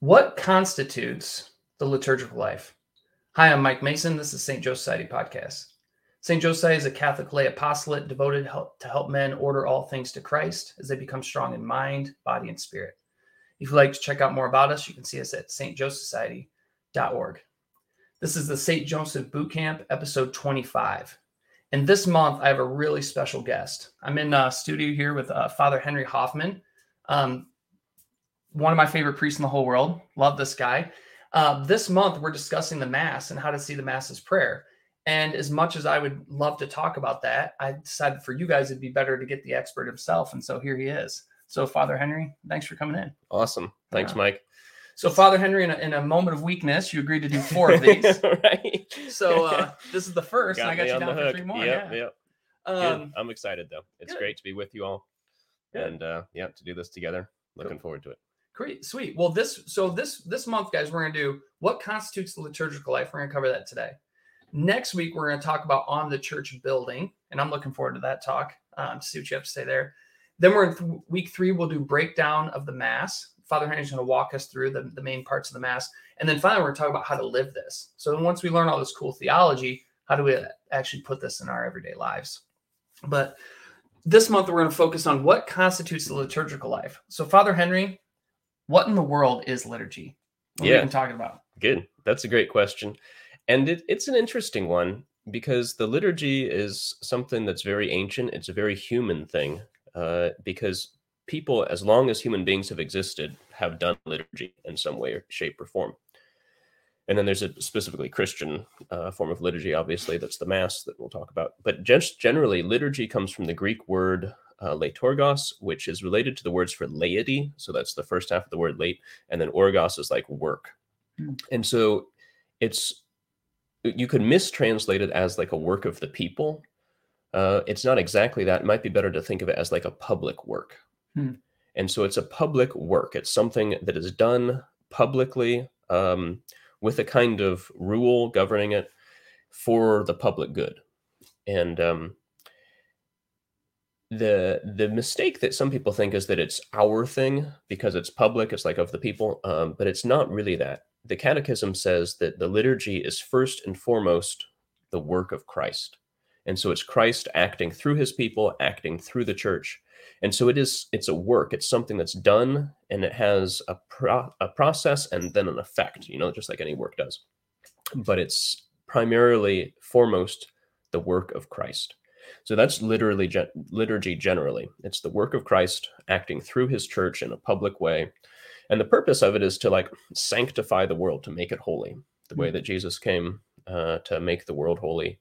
What constitutes the liturgical life? Hi, I'm Mike Mason. This is St. Joe Society Podcast. St. Joe Society is a Catholic lay apostolate devoted to help men order all things to Christ as they become strong in mind, body, and spirit. If you'd like to check out more about us, you can see us at stjoesociety.org. This is the St. Joseph Boot Camp, episode 25. And this month, I have a really special guest. I'm in a studio here with uh, Father Henry Hoffman. Um, one of my favorite priests in the whole world. Love this guy. Uh, this month, we're discussing the Mass and how to see the Mass as prayer. And as much as I would love to talk about that, I decided for you guys it'd be better to get the expert himself. And so here he is. So, Father Henry, thanks for coming in. Awesome. Thanks, yeah. Mike. So, Father Henry, in a, in a, moment of weakness, you agreed to do four of these. right. So, uh, this is the first, and I got you down for three more. Yep, yeah. Yep. Um, I'm excited, though. It's good. great to be with you all. Good. And uh, yeah, to do this together. Looking cool. forward to it. Great, sweet. Well, this so this this month, guys, we're gonna do what constitutes the liturgical life. We're gonna cover that today. Next week, we're gonna talk about on the church building, and I'm looking forward to that talk um, to see what you have to say there. Then we're in th- week three. We'll do breakdown of the mass. Father Henry's going to walk us through the, the main parts of the mass, and then finally, we're going to talk about how to live this. So once we learn all this cool theology, how do we actually put this in our everyday lives? But this month, we're going to focus on what constitutes the liturgical life. So, Father Henry, what in the world is liturgy? What yeah, talking about. Good. That's a great question, and it, it's an interesting one because the liturgy is something that's very ancient. It's a very human thing uh, because people, as long as human beings have existed, have done liturgy in some way, or shape, or form. And then there's a specifically Christian uh, form of liturgy, obviously, that's the Mass that we'll talk about. But just generally, liturgy comes from the Greek word uh, leitorgos, which is related to the words for laity. So that's the first half of the word late. And then orgos is like work. Mm. And so it's, you could mistranslate it as like a work of the people. Uh, it's not exactly that. It might be better to think of it as like a public work. Mm. And so it's a public work. It's something that is done publicly um, with a kind of rule governing it for the public good. And um, the the mistake that some people think is that it's our thing because it's public it's like of the people um, but it's not really that. The catechism says that the liturgy is first and foremost the work of christ. And so it's christ acting through his people acting through the church. And so it is it's a work it's something that's done and it has a, pro- a process and then an effect you know just like any work does. But it's primarily foremost the work of christ so that's literally liturgy generally. It's the work of Christ acting through his church in a public way. And the purpose of it is to like sanctify the world, to make it holy, the way hmm. that Jesus came uh, to make the world holy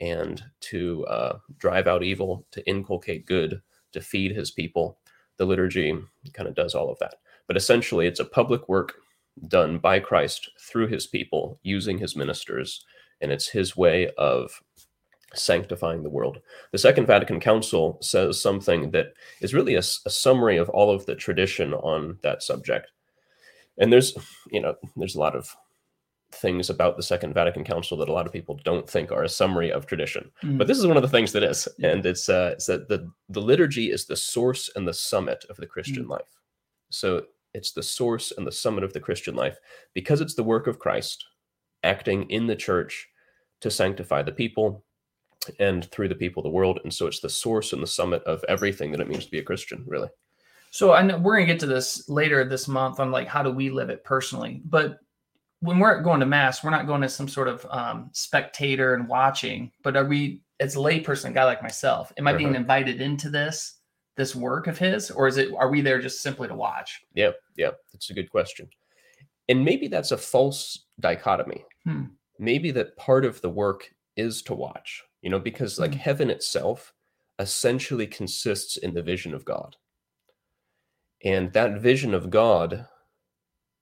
and to uh, drive out evil, to inculcate good, to feed his people. The liturgy kind of does all of that. But essentially, it's a public work done by Christ through his people, using his ministers. And it's his way of sanctifying the world. The Second Vatican Council says something that is really a, a, summary of all of the tradition on that subject. And there's, you know, there's a lot of things about the Second Vatican Council that a lot of people don't think are a summary of tradition. Mm. But this is one of the things that is, and it's uh, it's that the the liturgy is the source and the summit of the Christian mm. life. So it's the source and the summit of the Christian life because it's the work of Christ acting in the church to sanctify the people and through the people of the world. And so it's the source and the summit of everything that it means to be a Christian, really. So I know we're gonna get to this later this month on like how do we live it personally, but when we're going to mass, we're not going as some sort of um, spectator and watching, but are we as a layperson, a guy like myself, am I being uh-huh. invited into this this work of his, or is it are we there just simply to watch? Yeah, yeah, that's a good question, and maybe that's a false dichotomy. Hmm. Maybe that part of the work is to watch you know, because like mm. heaven itself essentially consists in the vision of God. And that vision of God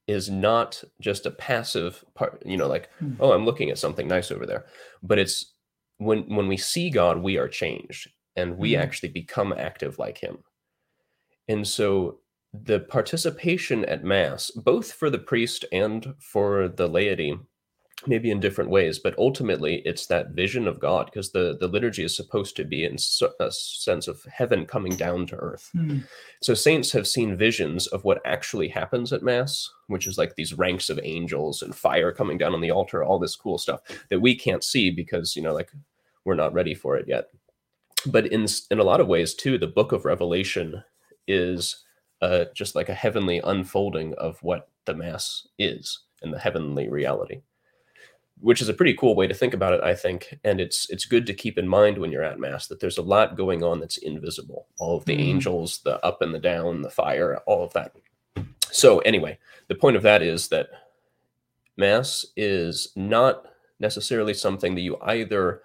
is not just a passive part, you know, like, mm. oh, I'm looking at something nice over there. But it's when when we see God, we are changed and we mm. actually become active like him. And so the participation at mass, both for the priest and for the laity, maybe in different ways, but ultimately it's that vision of God because the, the liturgy is supposed to be in a sense of heaven coming down to earth. Mm. So saints have seen visions of what actually happens at Mass, which is like these ranks of angels and fire coming down on the altar, all this cool stuff that we can't see because, you know, like we're not ready for it yet. But in, in a lot of ways, too, the book of Revelation is uh, just like a heavenly unfolding of what the Mass is and the heavenly reality which is a pretty cool way to think about it, I think. And it's it's good to keep in mind when you're at mass that there's a lot going on that's invisible. All of the mm. angels, the up and the down, the fire, all of that. So anyway, the point of that is that mass is not necessarily something that you either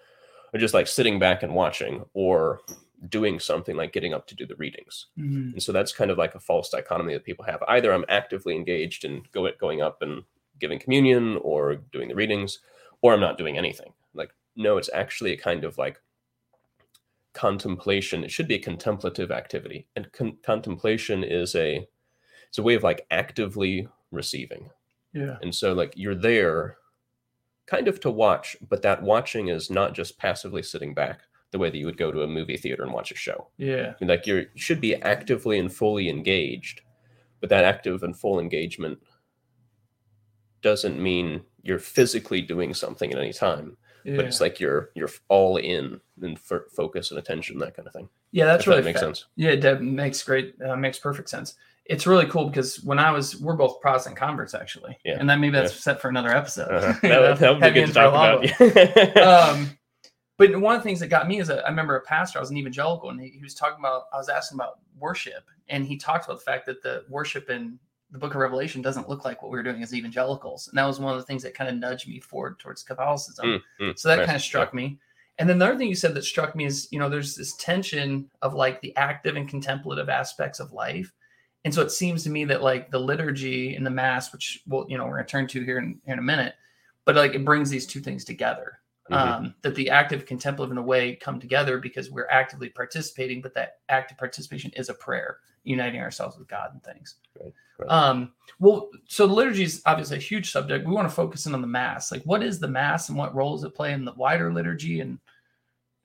are just like sitting back and watching or doing something like getting up to do the readings. Mm. And so that's kind of like a false dichotomy that people have. Either I'm actively engaged in go, going up and giving communion or doing the readings, or I'm not doing anything. Like, no, it's actually a kind of like contemplation. It should be a contemplative activity, and con- contemplation is a it's a way of like actively receiving. Yeah. And so like you're there kind of to watch, but that watching is not just passively sitting back the way that you would go to a movie theater and watch a show. Yeah. Like you're you should be actively and fully engaged, but that active and full engagement doesn't mean you're physically doing something at any time yeah. but it's like you're you're all in and f- focus and attention that kind of thing yeah that's really that makes fa- sense yeah that makes great uh, makes perfect sense it's really cool because when I was, we're both Protestant converts actually, yeah. and then maybe that's yeah. set for another episode. Uh-huh. that, would, that would be good to talk about. um, but one of the things that got me is I remember a pastor, I was an evangelical, and he, he was talking about, I was asking about worship, and he talked about the fact that the worship in the book of Revelation doesn't look like what we were doing as evangelicals. And that was one of the things that kind of nudged me forward towards Catholicism. Mm, mm, so that nice. kind of struck yeah. me. And then the other thing you said that struck me is, you know, there's this tension of like the active and contemplative aspects of life. And so it seems to me that like the liturgy and the mass, which we'll, you know, we're going to turn to here in, in a minute, but like it brings these two things together. Mm-hmm. Um, that the active contemplative in a way come together because we're actively participating, but that active participation is a prayer, uniting ourselves with God and things. Right. Right. Um, well, so the liturgy is obviously a huge subject. We want to focus in on the mass. Like, what is the mass and what role does it play in the wider liturgy, and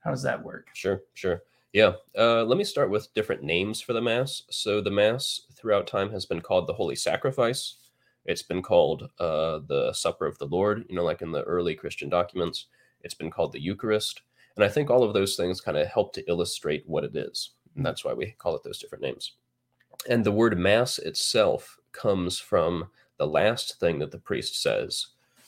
how does that work? Sure, sure. Yeah. Uh, let me start with different names for the mass. So the mass throughout time has been called the Holy Sacrifice. It's been called uh, the Supper of the Lord. You know, like in the early Christian documents, it's been called the Eucharist. And I think all of those things kind of help to illustrate what it is. And that's why we call it those different names. And the word mass itself comes from the last thing that the priest says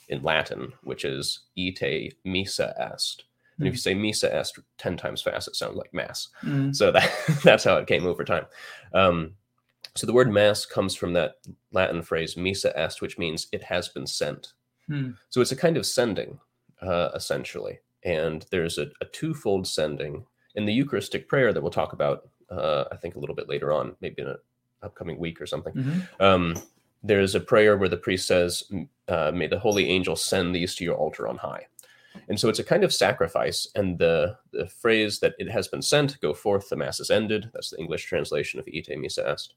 in Latin, which is ite missa est. And if you hmm. say missa est 10 times fast, it sounds like mass. Mm. So that, that's how it came over time. Um, so the word mass comes from that Latin phrase missa est, which means it has been sent. Hmm. So it's a kind of sending, uh, essentially. And there's a, a twofold sending in the Eucharistic prayer that we'll talk about uh, I think a little bit later on, maybe in an upcoming week or something. Mm-hmm. Um, there's a prayer where the priest says, uh, "May the holy angel send these to your altar on high." And so it's a kind of sacrifice. And the, the phrase that it has been sent, go forth, the mass is ended. That's the English translation of ite missa est.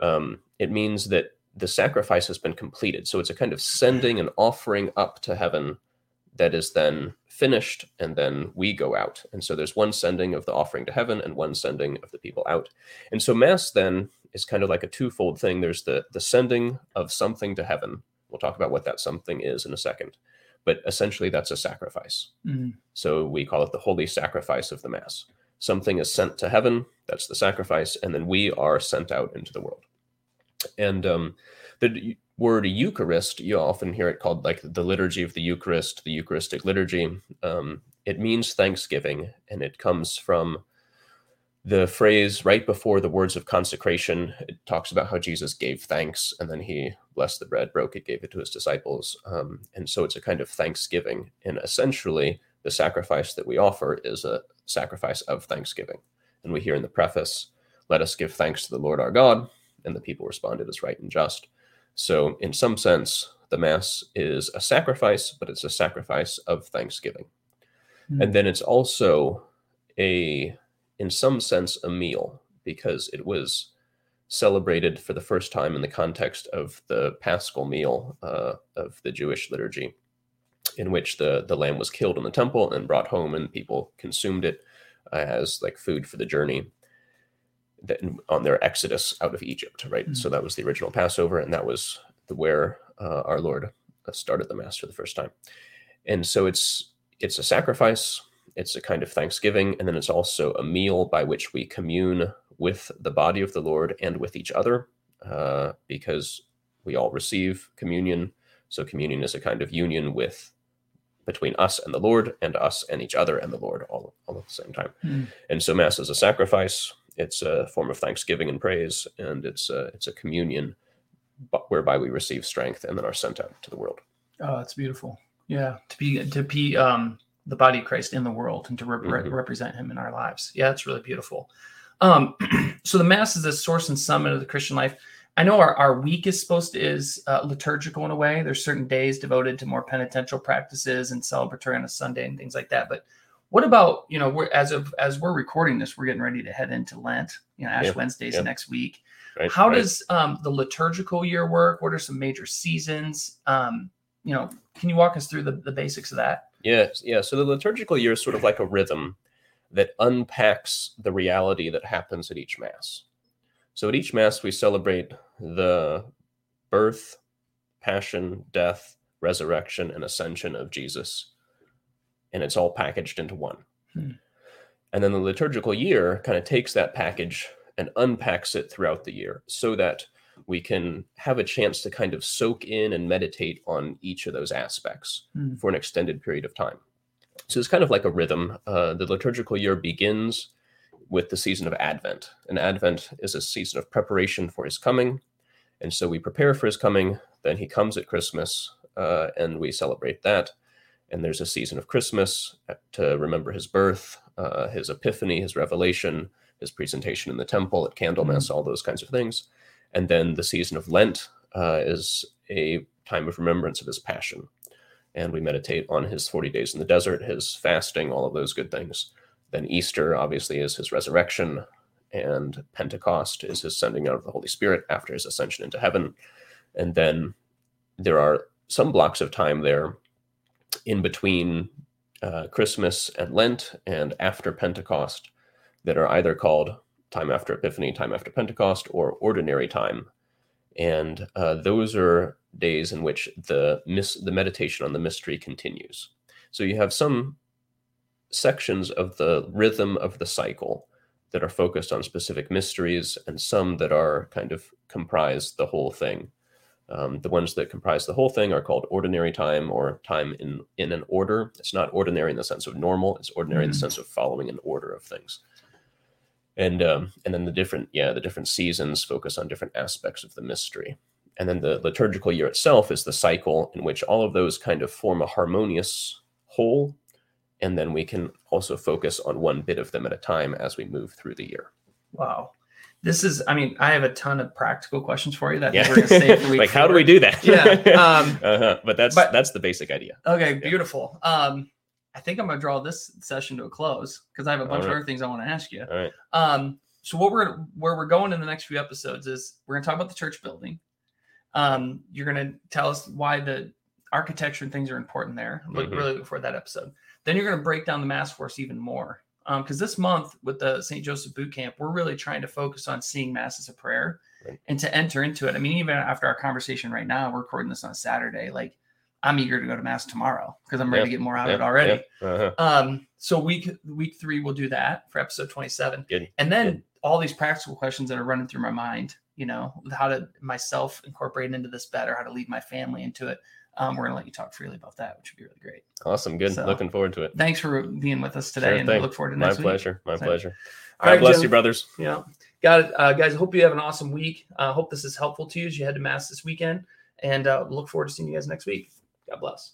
Um, it means that the sacrifice has been completed. So it's a kind of sending and offering up to heaven that is then finished and then we go out. And so there's one sending of the offering to heaven and one sending of the people out. And so mass then is kind of like a twofold thing. There's the the sending of something to heaven. We'll talk about what that something is in a second. But essentially that's a sacrifice. Mm-hmm. so we call it the holy sacrifice of the mass. Something is sent to heaven. That's the sacrifice. And then we are sent out into the world. And um, the word Eucharist, you often hear it called like the liturgy of the Eucharist, the Eucharistic liturgy. Um, it means thanksgiving, and it comes from the phrase right before the words of consecration. It talks about how Jesus gave thanks, and then he blessed the bread, broke it, gave it to his disciples. Um, and so it's a kind of thanksgiving. And essentially, the sacrifice that we offer is a sacrifice of thanksgiving. And we hear in the preface, let us give thanks to the Lord our God. And the people responded as right and just. So, in some sense, the Mass is a sacrifice, but it's a sacrifice of thanksgiving. Mm-hmm. And then it's also a, in some sense, a meal because it was celebrated for the first time in the context of the paschal meal uh, of the Jewish liturgy. in which the the lamb was killed in the temple and brought home, and people consumed it as like food for the journey on their exodus out of Egypt. Right. Mm. So that was the original Passover, and that was the where uh, our Lord uh, started the mass for the first time. And so it's it's a sacrifice. It's a kind of thanksgiving, and then it's also a meal by which we commune with the body of the Lord and with each other, uh, because we all receive communion. So communion is a kind of union with between us and the Lord, and us and each other and the Lord, all all at the same time. Mm. And so Mass is a sacrifice. It's a form of thanksgiving and praise, and it's a it's a communion, whereby we receive strength and then are sent out to the world. Oh, that's beautiful. Yeah, to be to be um the body of Christ in the world and to rep- Mhm. represent Him in our lives. Yeah, it's really beautiful. Um, so the Mass is the source and summit of the Christian life. I know our, our week is supposed to is uh, liturgical in a way. There's certain days devoted to more penitential practices and celebratory on a Sunday and things like that. But what about you know we're as of as we're recording this, we're getting ready to head into Lent. You know, Ash Yeah, Wednesday's yeah. next week. Right? How Right. does um, the liturgical year work? What are some major seasons? Um, you know, can you walk us through the, the basics of that? Yeah, yeah. So the liturgical year is sort of like a rhythm that unpacks the reality that happens at each mass. So at each mass, we celebrate the birth, passion, death, resurrection, and ascension of Jesus, and it's all packaged into one. Hmm. And then the liturgical year kind of takes that package and unpacks it throughout the year so that we can have a chance to kind of soak in and meditate on each of those aspects Hmm. for an extended period of time. So it's kind of like a rhythm. Uh, the liturgical year begins with the season of Advent, and Advent is a season of preparation for his coming. And so we prepare for his coming, then he comes at Christmas, uh, and we celebrate that. And there's a season of Christmas to remember his birth, uh, his epiphany, his revelation, his presentation in the temple at Candlemas, all those kinds of things. And then the season of Lent uh, is a time of remembrance of his passion. And we meditate on his 40 days in the desert, his fasting, all of those good things. Then Easter, obviously, is his resurrection. And Pentecost is his sending out of the Holy Spirit after his ascension into heaven. And then there are some blocks of time there in between uh, Christmas and Lent and after Pentecost that are either called time after Epiphany, time after Pentecost, or ordinary time. And uh, those are days in which the mis- the meditation on the mystery continues. So you have some sections of the rhythm of the cycle that are focused on specific mysteries, and some that are kind of comprise the whole thing. Um, the ones that comprise the whole thing are called ordinary time or time in in an order. It's not ordinary in the sense of normal. It's ordinary in the Mm. sense of following an order of things. And um, and then the different yeah the different seasons focus on different aspects of the mystery. And then the liturgical year itself is the cycle in which all of those kind of form a harmonious whole. And then we can also focus on one bit of them at a time as we move through the year. Wow. This is, I mean, I have a ton of practical questions for you that Yeah. we're going to save for week like how do we do that? Yeah, um, uh-huh. But that's but- that's the basic idea. Okay, beautiful. Um, I think I'm gonna draw this session to a close because I have a bunch of other things I want to ask you. All right. Um, so what we're where we're going in the next few episodes is we're gonna talk about the church building. Um, you're gonna tell us why the architecture and things are important there. Look Mhm. really looking for that episode. Then you're gonna break down the mass force even more. Um, because this month with the St. Joseph Boot Camp, we're really trying to focus on seeing mass as a prayer Right. and to enter into it. I mean, even after our conversation right now, we're recording this on Saturday. Like, I'm eager to go to mass tomorrow because I'm ready Yeah. to get more out Yeah, of it already. yeah, uh-huh. Um, so week week three we'll do that for episode 27. Good, And then good. all these practical questions that are running through my mind, you know, how to myself incorporate into this better, how to lead my family into it. Um, we're gonna let you talk freely about that, which would be really great. Awesome. Good. So- Looking forward to it. Thanks for being with us today Sure and thing. look forward to My next week. pleasure. My So- pleasure. All God right, bless Jim. you, brothers. Yeah. Got it. Uh, guys, I hope you have an awesome week. I uh, hope this is helpful to you as you head to mass this weekend and uh, look forward to seeing you guys next week. God bless.